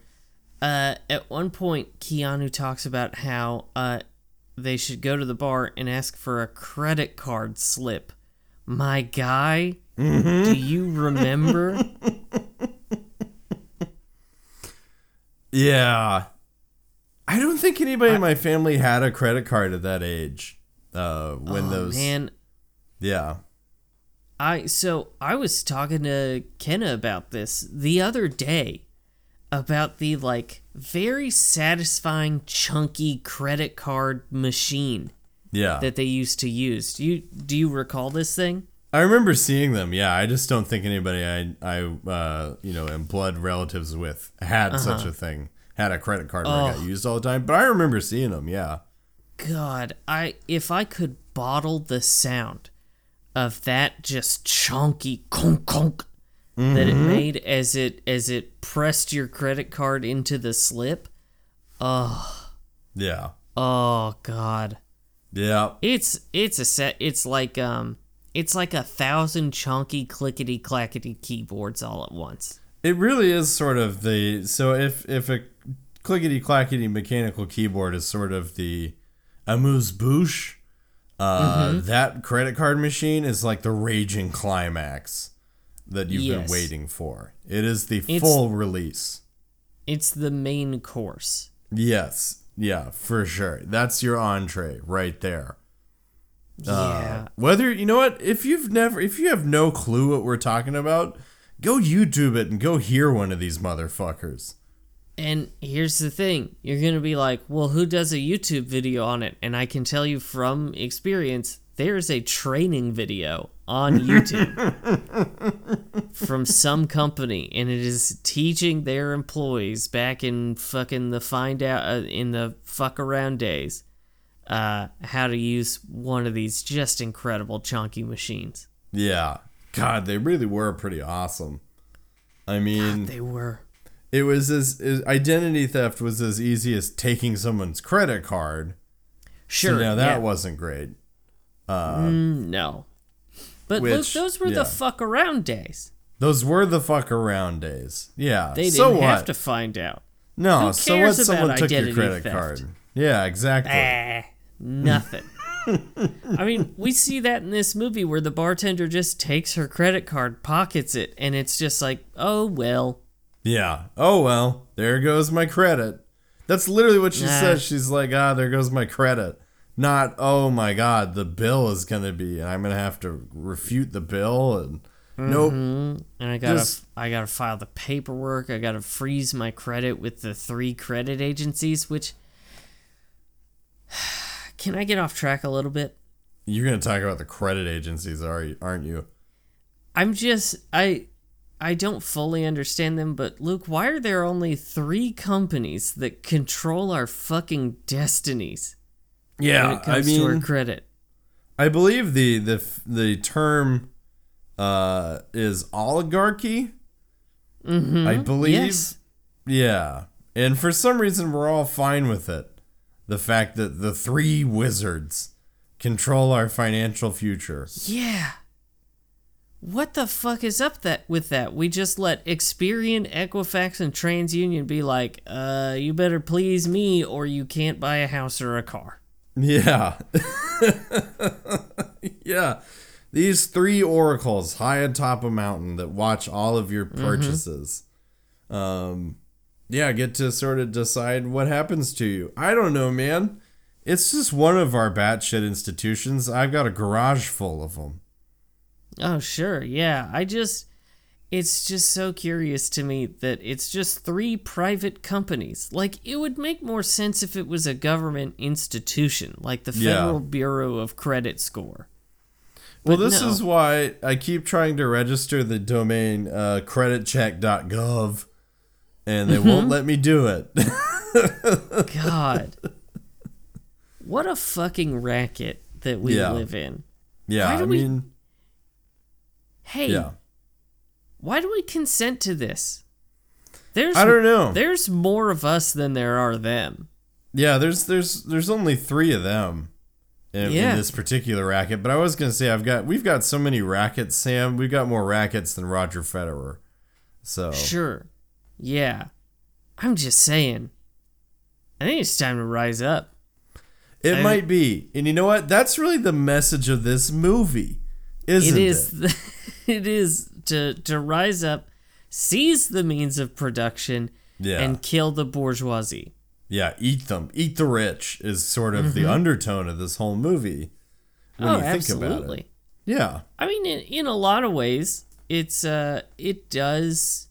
C: uh, at one point Keanu talks about how uh they should go to the bar and ask for a credit card slip. My guy, do you remember?
B: Yeah. I don't think anybody in my family had a credit card at that age. Uh, when
C: oh
B: those.
C: man,
B: Yeah.
C: I so I was talking to Kenna about this the other day about the like very satisfying chunky credit card machine
B: Yeah.
C: that they used to use. Do you do you recall this thing?
B: I remember seeing them. Yeah, I just don't think anybody I I uh, you know am blood relatives with had such a thing. Had a credit card where it got used all the time. But I remember seeing them. Yeah.
C: God, I if I could bottle the sound of that just chunky conk conk that it made as it as it pressed your credit card into the slip. Oh.
B: Yeah.
C: Oh God.
B: Yeah.
C: It's it's a set. It's like um, it's like a thousand chunky clickety clackety keyboards all at once.
B: It really is sort of the so if if a clickety clackety mechanical keyboard is sort of the amuse bouche, uh,
C: Mm-hmm.
B: that credit card machine is like the raging climax that you've
C: Yes.
B: been waiting for. It is the
C: It's-
B: full release.
C: It's the main course.
B: Yes, yeah, for sure. That's your entree right there.
C: yeah.
B: Whether you know what, if you've never, if you have no clue what we're talking about, go YouTube it and go hear one of these motherfuckers.
C: And here's the thing you're going to be like, well, who does a YouTube video on it? And I can tell you from experience, there's a training video on YouTube from some company, and it is teaching their employees back in fucking the find out, uh, in the fuck around days, uh, how to use one of these just incredible chunky machines.
B: Yeah, God, they really were pretty awesome. I mean,
C: They were.
B: It was as, as identity theft was as easy as taking someone's credit card.
C: Sure.
B: so now that
C: yeah.
B: wasn't great.
C: Mm, no. But
B: Which-
C: those were
B: yeah.
C: the fuck around days.
B: Those were the fuck around days. Yeah.
C: They didn't
B: so what?
C: have to find out.
B: no, so what? Someone took your credit
C: theft?
B: card. Yeah, exactly.
C: Ah, nothing. I mean, we see that in this movie where the bartender just takes her credit card, pockets it, and it's just like, oh well.
B: Yeah. Oh well, there goes my credit. That's literally what she
C: Nah.
B: says. She's like, ah, there goes my credit. Not, oh my god, the bill is gonna be, and I'm gonna have to refute the bill, and nope.
C: And I gotta,
B: Just-
C: I gotta file the paperwork. I gotta freeze my credit with the three credit agencies. Which, can I get off track a little bit?
B: You're gonna talk about the credit agencies, are you? Aren't you?
C: I'm just I I don't fully understand them, but Luke, why are there only three companies that control our fucking destinies when
B: Yeah,
C: it comes
B: I
C: to our
B: mean,
C: credit?
B: I believe the the the term uh, is oligarchy. Mm-hmm. I believe.
C: Yes.
B: Yeah. And for some reason, we're all fine with it. The fact that the three wizards control our financial future.
C: Yeah. What the fuck is up that with that? We just let Experian, Equifax, and TransUnion be like, uh, you better please me or you can't buy a house or a car.
B: Yeah. yeah. These three oracles high atop a mountain that watch all of your purchases. Um yeah, get to sort of decide what happens to you. I don't know, man. It's just one of our batshit institutions. I've got a garage full of them.
C: Oh, sure. Yeah. I just. It's just so curious to me that it's just three private companies. Like, it would make more sense if it was a government institution, like the
B: Yeah.
C: Federal Bureau of Credit Score.
B: Well,
C: But
B: this
C: no.
B: is why I keep trying to register the domain uh, creditcheck.gov, and they
C: Mm-hmm.
B: won't let me do it.
C: God. what a fucking racket that we
B: Yeah.
C: live in.
B: yeah, I
C: we-
B: mean,
C: Hey,
B: yeah.
C: why do we consent to this? There's
B: I don't know.
C: There's more of us than there are them.
B: Yeah, there's there's there's only three of them in,
C: Yeah.
B: in this particular racket. But I was gonna say I've got we've got so many rackets, Sam. We've got more rackets than Roger Federer. So
C: Sure. Yeah. I'm just saying. I think it's time to rise up.
B: it
C: I-
B: might be. And you know what? That's really the message of this movie, isn't
C: It
B: it?
C: is it is to to rise up, seize the means of production
B: Yeah.
C: and kill the bourgeoisie.
B: Yeah, eat them. Eat the rich is sort of the undertone of this whole movie when
C: oh,
B: you think
C: absolutely.
B: about it. Yeah.
C: I mean, in, in a lot of ways, it's uh, it does,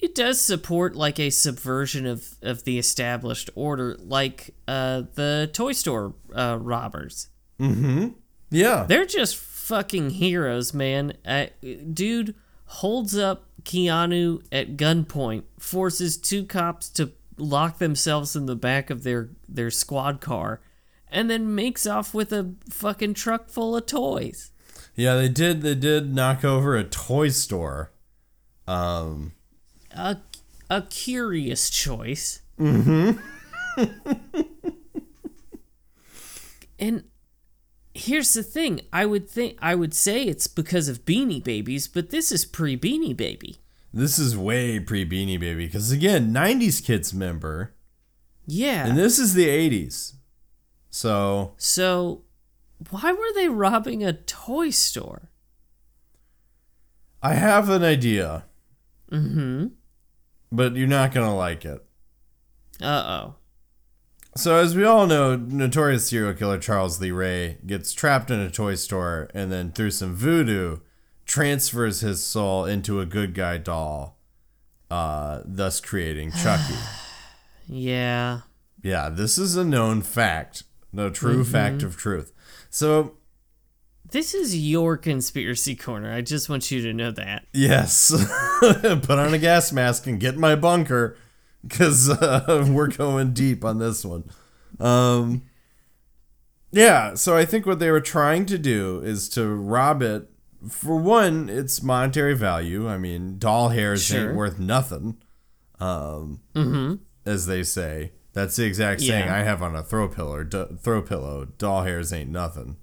C: it does support like a subversion of of the established order, like uh, the toy store uh, robbers. Mm-hmm.
B: Yeah.
C: They're just fucking heroes, man. Uh, dude holds up Keanu at gunpoint, forces two cops to lock themselves in the back of their their squad car, and then makes off with a fucking truck full of toys.
B: Yeah, they did they did knock over a toy store. Um
C: A a curious choice. Mm-hmm. and here's the thing: I would think I would say it's because of Beanie Babies, but this is pre Beanie Baby.
B: this is way pre Beanie Baby cuz again, 90s kids member
C: Yeah.
B: and this is the 80s. So,
C: So, why were they robbing a toy store?
B: I have an idea. Mm Mhm. But you're not going to like it.
C: Uh oh.
B: So, as we all know, notorious serial killer Charles Lee Ray gets trapped in a toy store and then, through some voodoo, transfers his soul into a good guy doll, uh, thus creating Chucky.
C: Yeah.
B: yeah, this is a known fact, the true fact of truth. So,
C: This is your conspiracy corner. I just want you to know that.
B: yes, put on a gas mask and get in my bunker because uh, we're going deep on this one. Um, yeah, so I think what they were trying to do is to rob it. For one, its monetary value. I mean, doll hairs
C: Sure.
B: ain't worth nothing. Um, as they say. That's the exact saying
C: Yeah.
B: I have on a throw pillow. D- throw pillow. Doll hairs ain't nothing.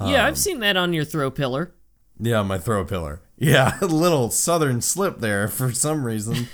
C: yeah,
B: Um,
C: I've seen that on your throw pillar.
B: Yeah, my throw pillar. Yeah, a little southern slip there for some reason.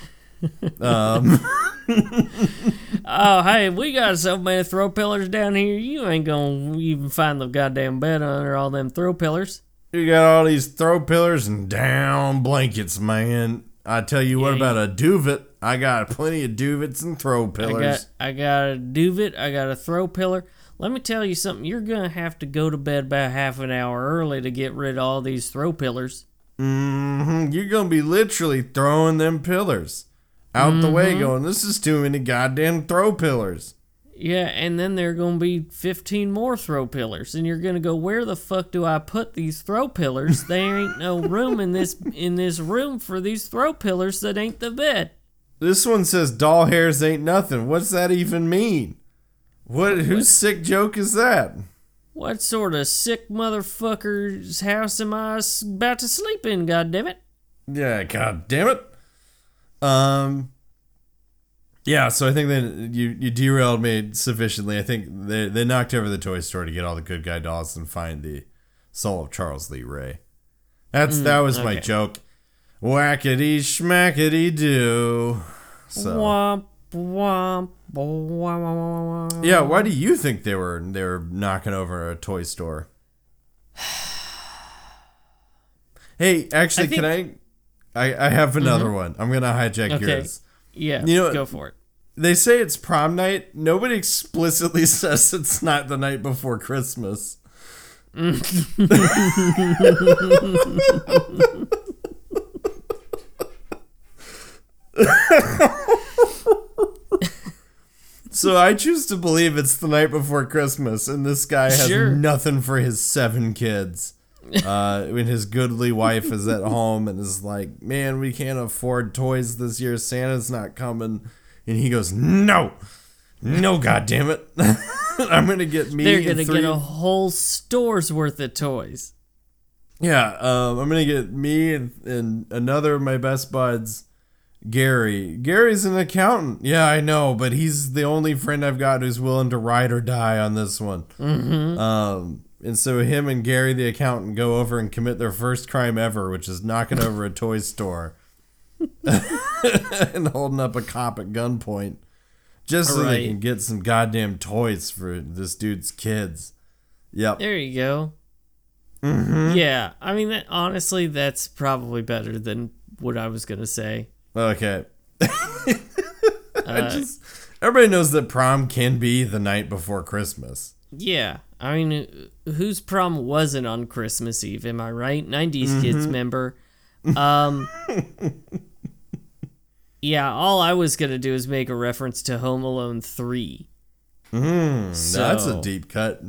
C: Oh, hey, we got so many throw pillars down here. You ain't gonna even find the goddamn bed under all them throw pillars.
B: You got all these throw pillars and down blankets, man. I tell you what
C: Yeah,
B: about a duvet. I got plenty of duvets and throw
C: I
B: pillars.
C: got, I got a duvet. I got a throw pillar. Let me tell you something. You're gonna have to go to bed about half an hour early to get rid of all these throw pillars.
B: hmm You're gonna be literally throwing them pillars out the
C: Mm-hmm.
B: way, going, "This is too many goddamn throw pillars."
C: Yeah, and then there are gonna be 15 more throw pillars, and you're gonna go, where the fuck do I put these throw pillars? there ain't no room in this in this room for these throw pillars that ain't the bed.
B: This one says doll hairs ain't nothing. What's that even mean? What? Whose sick joke is that?
C: What sort of sick motherfucker's house am I s- about to sleep in? God damn it!
B: Yeah, god damn it. Um Yeah, so I think that you you derailed me sufficiently. I think they they knocked over the toy store to get all the good guy dolls and find the soul of Charles Lee Ray. That's that was my joke. Whackety schmackety do. So
C: Womp womp womp.
B: Yeah, why do you think they were they were knocking over a toy store? Hey, actually,
C: I think-
B: can I? I I have mm-hmm. another one. I'm gonna hijack
C: Okay.
B: yours.
C: Yeah,
B: You know-
C: go for it.
B: They say it's prom night. Nobody explicitly says it's not the night before Christmas. Mm. so I choose to believe it's the night before Christmas, and this guy has
C: Sure.
B: nothing for his seven kids. Uh, when his goodly wife is at home and is like, "Man, we can't afford toys this year. Santa's not coming," and he goes, "No, no, God damn it! I'm gonna get me.
C: They're gonna
B: three
C: get a whole store's worth of toys.
B: yeah, um, I'm gonna get me and, and another of my best buds, Gary. Gary's an accountant. Yeah, I know, but he's the only friend I've got who's willing to ride or die on this one. Mm-hmm. Um, and so him and Gary, the accountant, go over and commit their first crime ever, which is knocking over a toy store and holding up a cop at gunpoint, just so they can get some goddamn toys for this dude's kids. Yep.
C: There you go.
B: Mm-hmm.
C: Yeah, I mean, that, honestly, that's probably better than what I was gonna say.
B: Okay.
C: Uh,
B: just everybody knows that prom can be the night before Christmas.
C: Yeah, I mean, whose prom wasn't on Christmas Eve? Am I right? 90s kids member. Um, yeah, all I was gonna do is make a reference to Home Alone three.
B: That's a deep cut.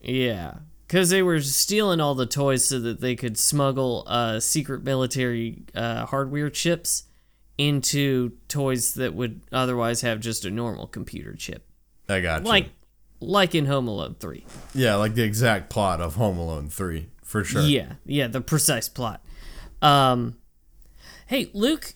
C: Yeah, because they were stealing all the toys so that they could smuggle uh, secret military uh, hardware chips into toys that would otherwise have just a normal computer chip,
B: I got you.
C: Like in Home Alone three.
B: yeah, like the exact plot of Home Alone 3, for sure.
C: Yeah, yeah, the precise plot. Um, hey, Luke,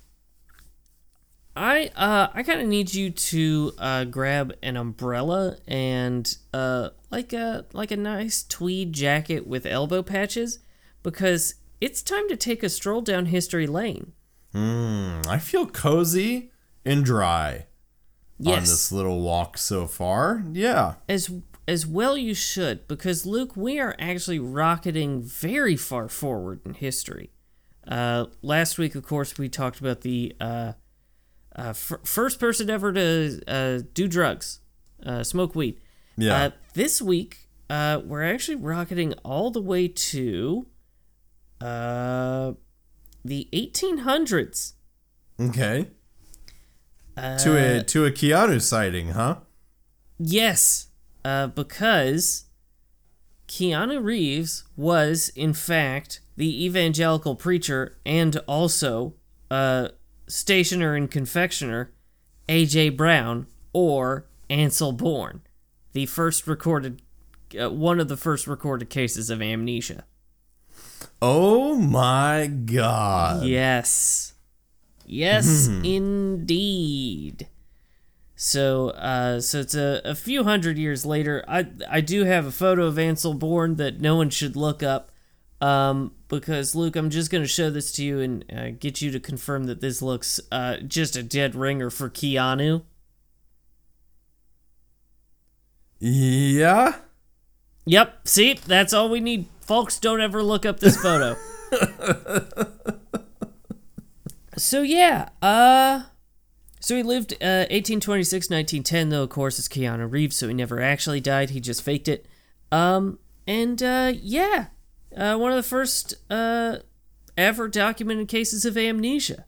C: I uh I kind of need you to uh grab an umbrella and uh like a like a nice tweed jacket with elbow patches because it's time to take a stroll down history lane.
B: Hmm, I feel cozy and dry on this little walk so far. Yeah.
C: as as well you should because Luke, we are actually rocketing very far forward in history. Uh, last week, of course, we talked about the uh, uh, f- first person ever to uh, do drugs, uh, smoke weed.
B: Yeah.
C: Uh, this week, uh, we're actually rocketing all the way to uh, the 1800s.
B: okay. To a to a Keanu sighting, huh?
C: Yes, uh, because Keanu Reeves was, in fact, the evangelical preacher and also uh, stationer and confectioner A.J. Brown or Ansel Bourne, the first recorded, uh, one of the first recorded cases of amnesia.
B: Oh my god.
C: Yes. Yes, indeed. So, uh, so it's a, a few hundred years later. I I do have a photo of Ansel Bourne that no one should look up, um, because Luke, I'm just gonna show this to you and uh, get you to confirm that this looks uh just a dead ringer for Keanu.
B: Yeah.
C: Yep. See, that's all we need, folks. Don't ever look up this photo. so yeah, uh, so he lived uh 1826 1910 though of course it's Keanu Reeves, so he never actually died. He just faked it. Um, and uh, yeah, uh, one of the first uh ever documented cases of amnesia.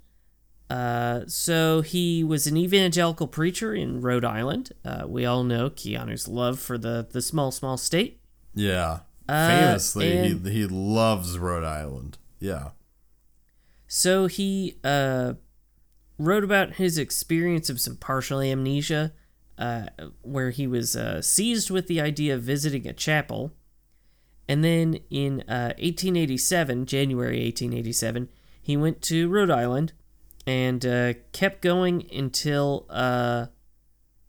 C: Uh, so he was an evangelical preacher in Rhode Island. Uh, we all know Keanu's love for the the small small state.
B: Yeah.
C: Uh,
B: Famously,
C: and-
B: he he loves Rhode Island. Yeah.
C: So he uh, wrote about his experience of some partial amnesia, uh, where he was uh, seized with the idea of visiting a chapel. And then in uh, 1887, January 1887, he went to Rhode Island and uh, kept going until uh,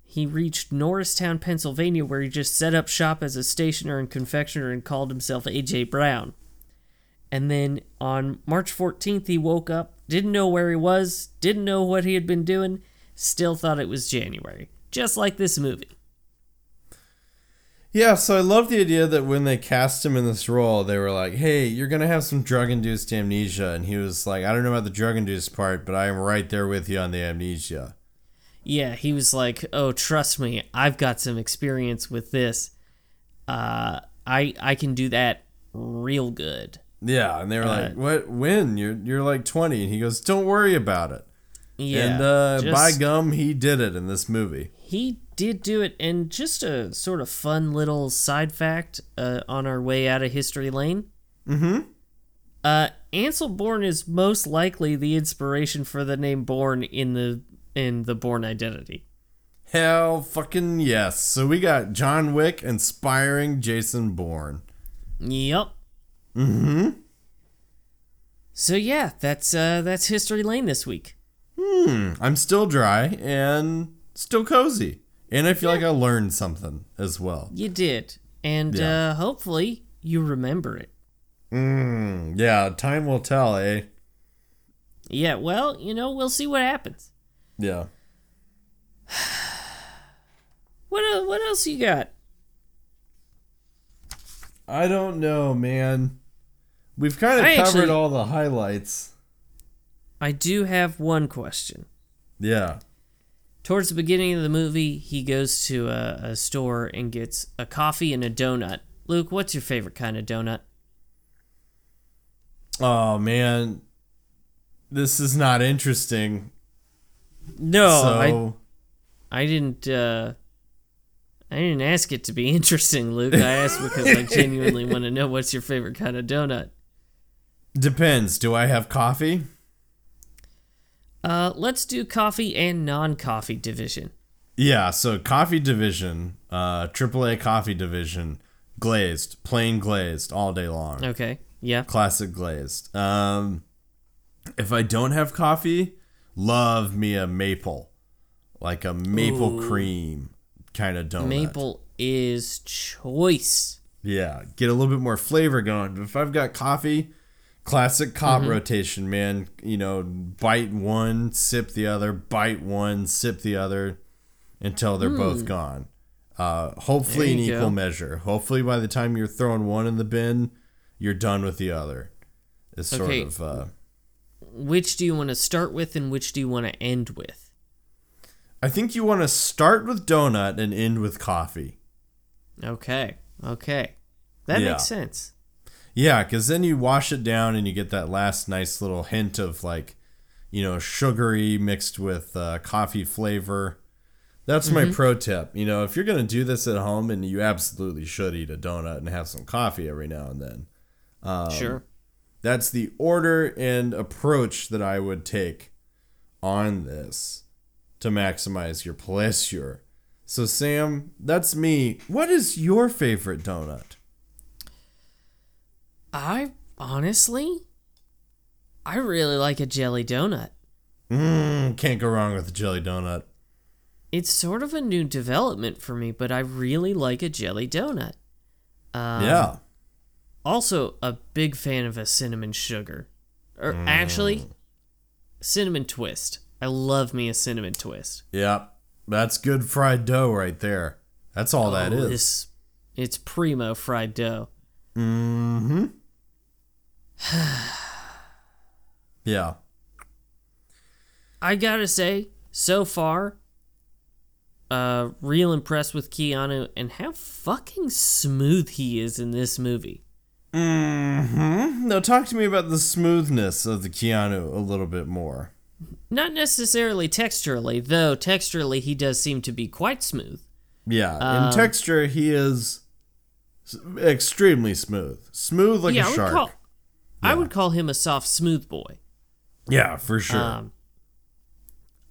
C: he reached Norristown, Pennsylvania, where he just set up shop as a stationer and confectioner and called himself A.J. Brown. And then on March 14th, he woke up, didn't know where he was, didn't know what he had been doing, still thought it was January. Just like this movie.
B: Yeah, so I love the idea that when they cast him in this role, they were like, "Hey, you're gonna have some drug-induced amnesia," and he was like, "I don't know about the drug-induced part, but I am right there with you on the amnesia."
C: Yeah, he was like, "Oh, trust me, I've got some experience with this. Uh, I I can do that real good."
B: Yeah, and they were like, "What? When? You're you're like 20?" And he goes, "Don't worry about it."
C: Yeah,
B: and uh,
C: just-
B: by gum, he did it in this movie.
C: he did do it. And just a sort of fun little side fact uh, on our way out of history lane. Mm-hmm. Uh, Ansel Bourne is most likely the inspiration for the name Bourne in the in the Bourne identity.
B: Hell, fucking yes. So we got John Wick inspiring Jason Bourne.
C: Yep. Mm-hmm. So yeah, that's uh that's history lane this week. Hmm.
B: I'm still dry and still cozy, and I feel like I learned something as well.
C: You did, and
B: Yeah.
C: uh, hopefully you remember it.
B: Mm, yeah, time will tell, eh?
C: Yeah. Well, you know, we'll see what happens.
B: Yeah.
C: What what else you got?
B: I don't know, man. We've kind of
C: I
B: covered
C: actually-
B: all the highlights.
C: I do have one question.
B: Yeah.
C: towards the beginning of the movie, he goes to a, a store and gets a coffee and a donut. Luke, what's your favorite kind of donut?
B: Oh man, this is not interesting.
C: No,
B: so
C: I I didn't uh I didn't ask it to be interesting, Luke. I asked because I genuinely want to know what's your favorite kind of donut.
B: Depends. Do I have coffee?
C: Uh let's do coffee and non-coffee division.
B: Yeah, so coffee division, uh AAA coffee division, glazed, plain glazed all day long.
C: Okay. Yeah.
B: Classic glazed. Um if I don't have coffee, love me a maple. Like a maple cream kind of donut.
C: Maple is choice.
B: Yeah, get a little bit more flavor going. But if I've got coffee, classic cop
C: Mm-hmm.
B: rotation, man. You know, bite one, sip the other, bite one, sip the other, until they're both gone. Uh, hopefully. In equal
C: go.
B: measure. Hopefully by the time you're throwing one in the bin, you're done with the other. It's sort
C: Okay.
B: of uh,
C: Which do you want to start with and which do you want to end with?
B: I think you want to start with donut and end with coffee.
C: Okay. Okay. That
B: Yeah.
C: makes sense.
B: Yeah, because then you wash it down and you get that last nice little hint of like, you know, sugary mixed with uh, coffee flavor. That's my pro tip. You know, if you're going to do this at home, and you absolutely should eat a donut and have some coffee every now and then, Um,
C: sure.
B: that's the order and approach that I would take on this to maximize your pleasure. So, Sam, that's me. What is your favorite donut?
C: I honestly I really like a jelly donut.
B: Mm, can't go wrong with a jelly donut.
C: It's sort of a new development for me, but I really like a jelly donut. Um,
B: yeah.
C: Also, a big fan of a cinnamon sugar. Or actually, cinnamon twist. I love me a cinnamon twist.
B: Yep. That's good fried dough right there. That's all that
C: Oh,
B: is.
C: This, it's primo fried dough.
B: Mm-hmm. yeah.
C: I gotta say, so far, uh, real impressed with Keanu and how fucking smooth he is in this movie.
B: Mm-hmm. Now talk to me about the smoothness of the Keanu a little bit more.
C: Not necessarily texturally, though texturally he does seem to be quite smooth.
B: Yeah.
C: Um,
B: In texture, he is extremely smooth. Smooth like
C: yeah,
B: a
C: I
B: shark.
C: would call I would call him a soft smooth boy.
B: yeah, for sure.
C: Um,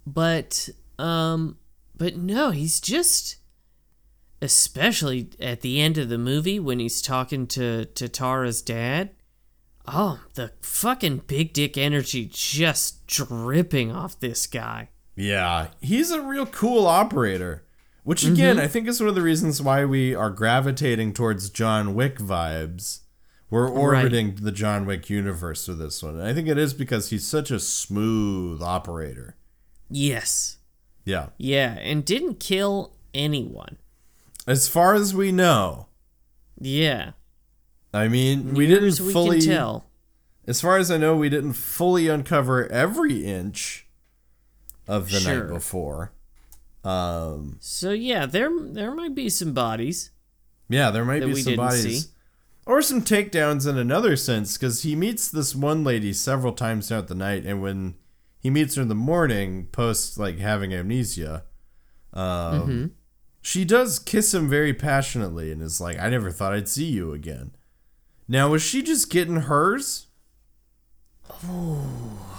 C: but um, but no, he's just, especially at the end of the movie when he's talking to to Tara's dad. Oh, the fucking big dick energy just dripping off this guy.
B: Yeah, he's a real cool operator. Which
C: Mm-hmm.
B: again, I think is one of the reasons why we are gravitating towards John Wick vibes. We're orbiting the John Wick universe with this one. And I think it is because he's such a smooth operator.
C: Yes,
B: Yeah.
C: yeah, and didn't kill anyone.
B: As far as we know,
C: Yeah,
B: I mean, we didn't
C: we
B: fully
C: can tell.
B: As far as I know, we didn't fully uncover every inch of the
C: Sure.
B: night before. Um,
C: So yeah, there there might be some bodies.
B: yeah, there might be some bodies.
C: see.
B: Or some takedowns in another sense, because he meets this one lady several times throughout the night, and when he meets her in the morning, post like having amnesia, um,
C: Mm-hmm.
B: she does kiss him very passionately, and is like, "I never thought I'd see you again." Now, was she just getting hers?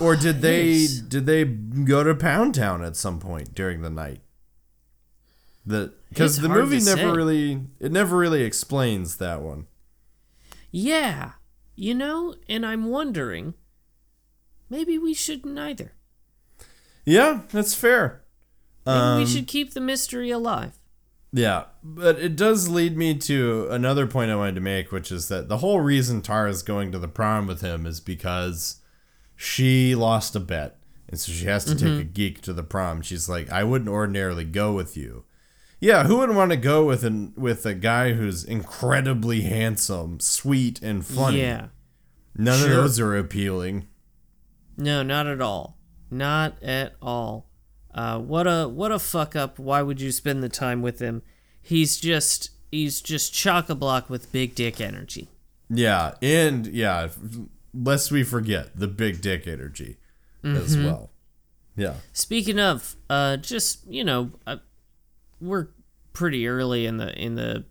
B: or did they
C: yes.
B: did they go to Pound Town at some point during the night? The because the movie never
C: say.
B: really it never really explains that one.
C: Yeah, you know, and I'm wondering, maybe we shouldn't either.
B: Yeah, that's fair.
C: Maybe
B: Um,
C: we should keep the mystery alive.
B: Yeah, but it does lead me to another point I wanted to make, which is that the whole reason Tara's going to the prom with him is because she lost a bet. And so she has to take a geek to the prom. She's like, I wouldn't ordinarily go with you. Yeah, who would want to go with an with a guy who's incredibly handsome, sweet, and funny?
C: Yeah.
B: None
C: sure.
B: of those are appealing.
C: No, not at all. Not at all. Uh, what a what a fuck up. Why would you spend the time with him? He's just he's just chock a block with big dick energy.
B: Yeah, and yeah, lest we forget the big dick energy as well. Yeah.
C: Speaking of, uh, just you know, uh, we're pretty early in the in the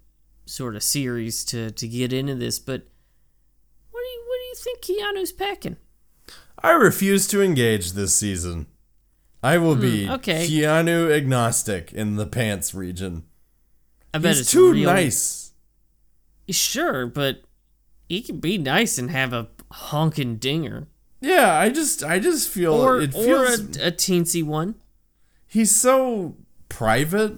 C: sort of series to to get into this, but what do you what do you think Keanu's packing?
B: I refuse to engage this season. I will hmm, be
C: okay.
B: Keanu agnostic in the pants region.
C: I bet
B: He's
C: it's
B: too nice.
C: Sure, but he can be nice and have a honking dinger,
B: Yeah, I just I just feel
C: or
B: it
C: or
B: feels
C: a, a teensy one.
B: he's so private.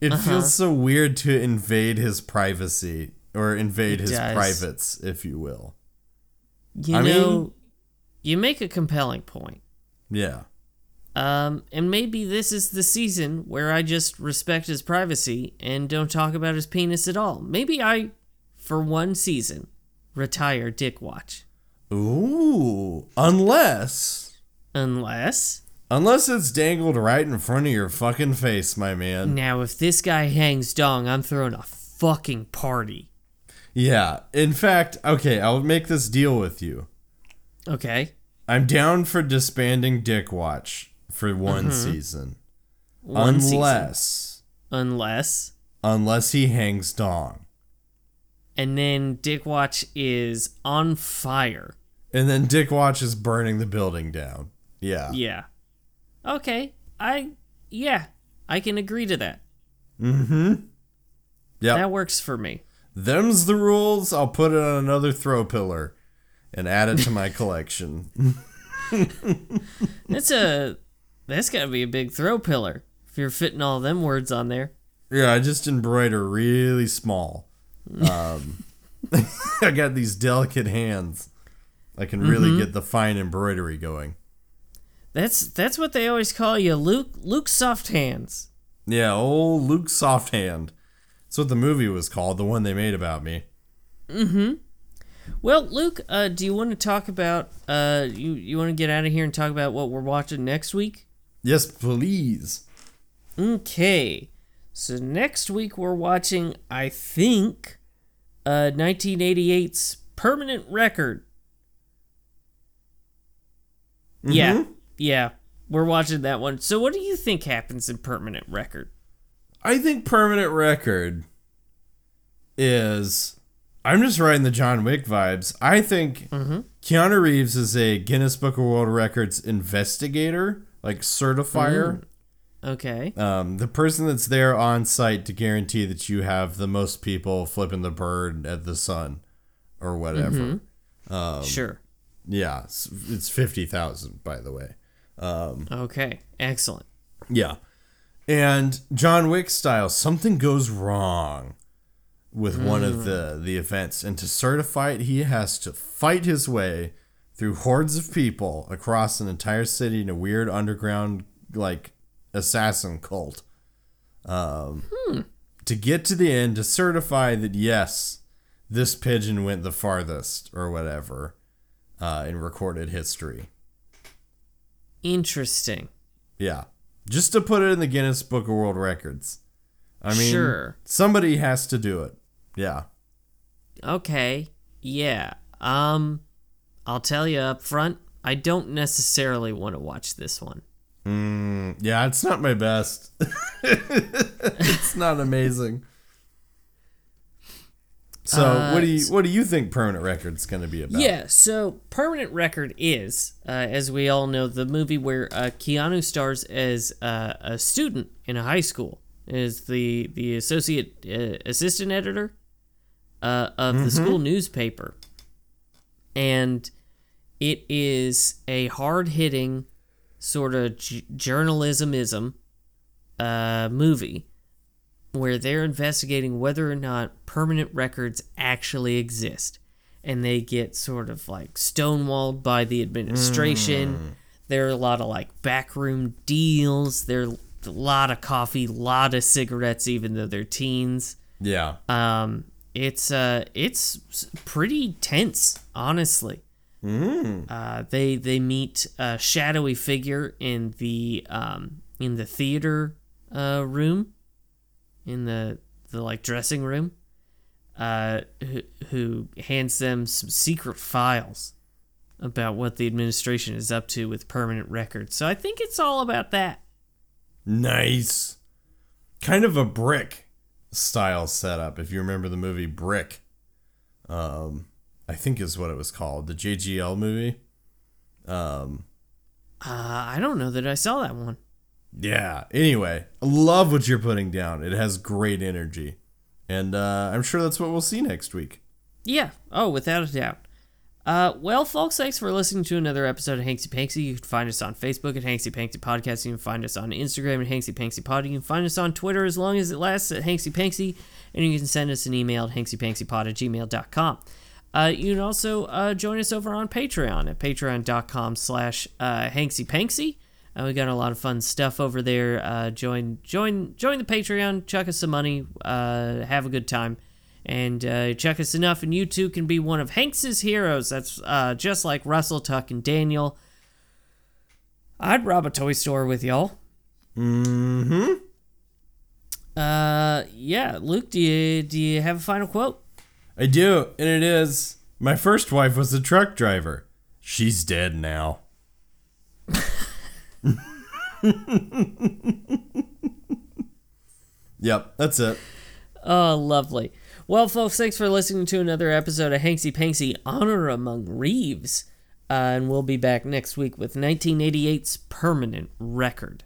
B: It
C: Uh-huh.
B: feels so weird to invade his privacy or invade
C: It
B: his
C: does.
B: privates, if you will.
C: You
B: I
C: know,
B: mean-
C: you make a compelling point.
B: Yeah.
C: Um, and maybe this is the season where I just respect his privacy and don't talk about his penis at all. Maybe I, for one season, retire Dick Watch.
B: Ooh, unless
C: Unless,
B: unless it's dangled right in front of your fucking face, my man.
C: now if this guy hangs dong, I'm throwing a fucking party.
B: Yeah. In fact, okay, I'll make this deal with you.
C: Okay?
B: I'm down for disbanding Dick Watch for one season.
C: Mm-hmm. One season.
B: unless
C: Unless.
B: unless he hangs dong.
C: And then Dick Watch is on fire.
B: And then Dick Watch is burning the building down. Yeah.
C: Yeah. Okay. I, yeah, I can agree to that.
B: Mm hmm. Yeah.
C: That works for me.
B: Them's the rules. I'll put it on another throw pillar and add it to my collection.
C: That's a that's gotta be a big throw pillar if you're fitting all them words on there.
B: Yeah, I just embroider really small. Um, I got these delicate hands. I can really get the fine embroidery going.
C: That's that's what they always call you, Luke. Luke soft hands.
B: Yeah, old Luke Soft Hand. That's what the movie was called, the one they made about me. Mm-hmm.
C: Well, Luke, uh, do you want to talk about uh, you you want to get out of here and talk about what we're watching next week?
B: Yes, please.
C: Okay. So next week we're watching, I think, uh, 1988's Permanent Record. Yeah, yeah, we're watching that one. So what do you think happens in Permanent Record?
B: I think Permanent Record is. I'm just writing the John Wick vibes. I think mm-hmm. Keanu Reeves is a Guinness Book of World Records investigator, like certifier. Mm-hmm.
C: Okay.
B: Um, the person that's there on site to guarantee that you have the most people flipping the bird at the sun or whatever. Mm-hmm.
C: Um, sure.
B: Yeah, it's, it's 50,000, by the way.
C: Okay. Excellent.
B: Yeah. And John Wick style, something goes wrong with one of the the events and to certify it he has to fight his way through hordes of people across an entire city in a weird underground like assassin cult um to get to the end to certify that yes this pigeon went the farthest or whatever uh, in recorded history
C: Interesting.
B: Yeah. Just to put it in the Guinness Book of World Records. I mean,
C: Sure.
B: somebody has to do it. Yeah.
C: Okay. Yeah. Um I'll tell you up front, I don't necessarily want to watch this one.
B: Mm, yeah, it's not my best. it's not amazing. So,
C: Uh,
B: what do you what do you think Permanent Record's going to be about?
C: Yeah, so Permanent Record is, uh, as we all know, the movie where uh, Keanu stars as uh, a student in a high school, is the the associate uh, assistant editor uh, of the school newspaper, and it is a hard hitting sort of j- journalismism uh, movie where they're investigating whether or not permanent records actually exist. And they get sort of like stonewalled by the administration. There are a lot of like backroom deals. There are a lot of coffee, a lot of cigarettes, even though they're teens.
B: Yeah.
C: Um, it's uh, it's pretty tense, honestly. Uh, they they meet a shadowy figure in the um, in the theater uh, room, in the the like dressing room, uh, who, who hands them some secret files about what the administration is up to with permanent records. So I think it's all about that.
B: Nice. Kind of a brick style setup, if you remember the movie Brick. Um, I think is what it was called, the JGL movie. Um,
C: Uh, I don't know that I saw that one.
B: Yeah. Anyway, love what you're putting down. It has great energy, and uh, I'm sure that's what we'll see next week.
C: Yeah. Oh, without a doubt. Uh, well, folks, thanks for listening to another episode of Hanksy Panksy. You can find us on Facebook at Hanksy Panksy Podcast. You can find us on Instagram at Hanksy Panksy Pod. You can find us on Twitter as long as it lasts at Hanksy Panksy. And you can send us an email at hanksypanksypod at gmail.com. Uh, you can also uh, join us over on Patreon at patreon.com slash uh, Hanksy Panksy. Uh, we got a lot of fun stuff over there. Uh, join, join, join the Patreon. Chuck us some money. Uh, have a good time and uh, check us enough, and you too can be one of Hanks's heroes. That's uh, just like Russell, Tuck, and Daniel. I'd rob a toy store with y'all.
B: Mm-hmm.
C: Uh, yeah, Luke, do you do you have a final quote?
B: I do, and it is my first wife was a truck driver. She's dead now. yep, that's it.
C: Oh, lovely. Well, folks, thanks for listening to another episode of Hanksy Panksy Honor Among Reeves. Uh, and we'll be back next week with 1988's permanent record.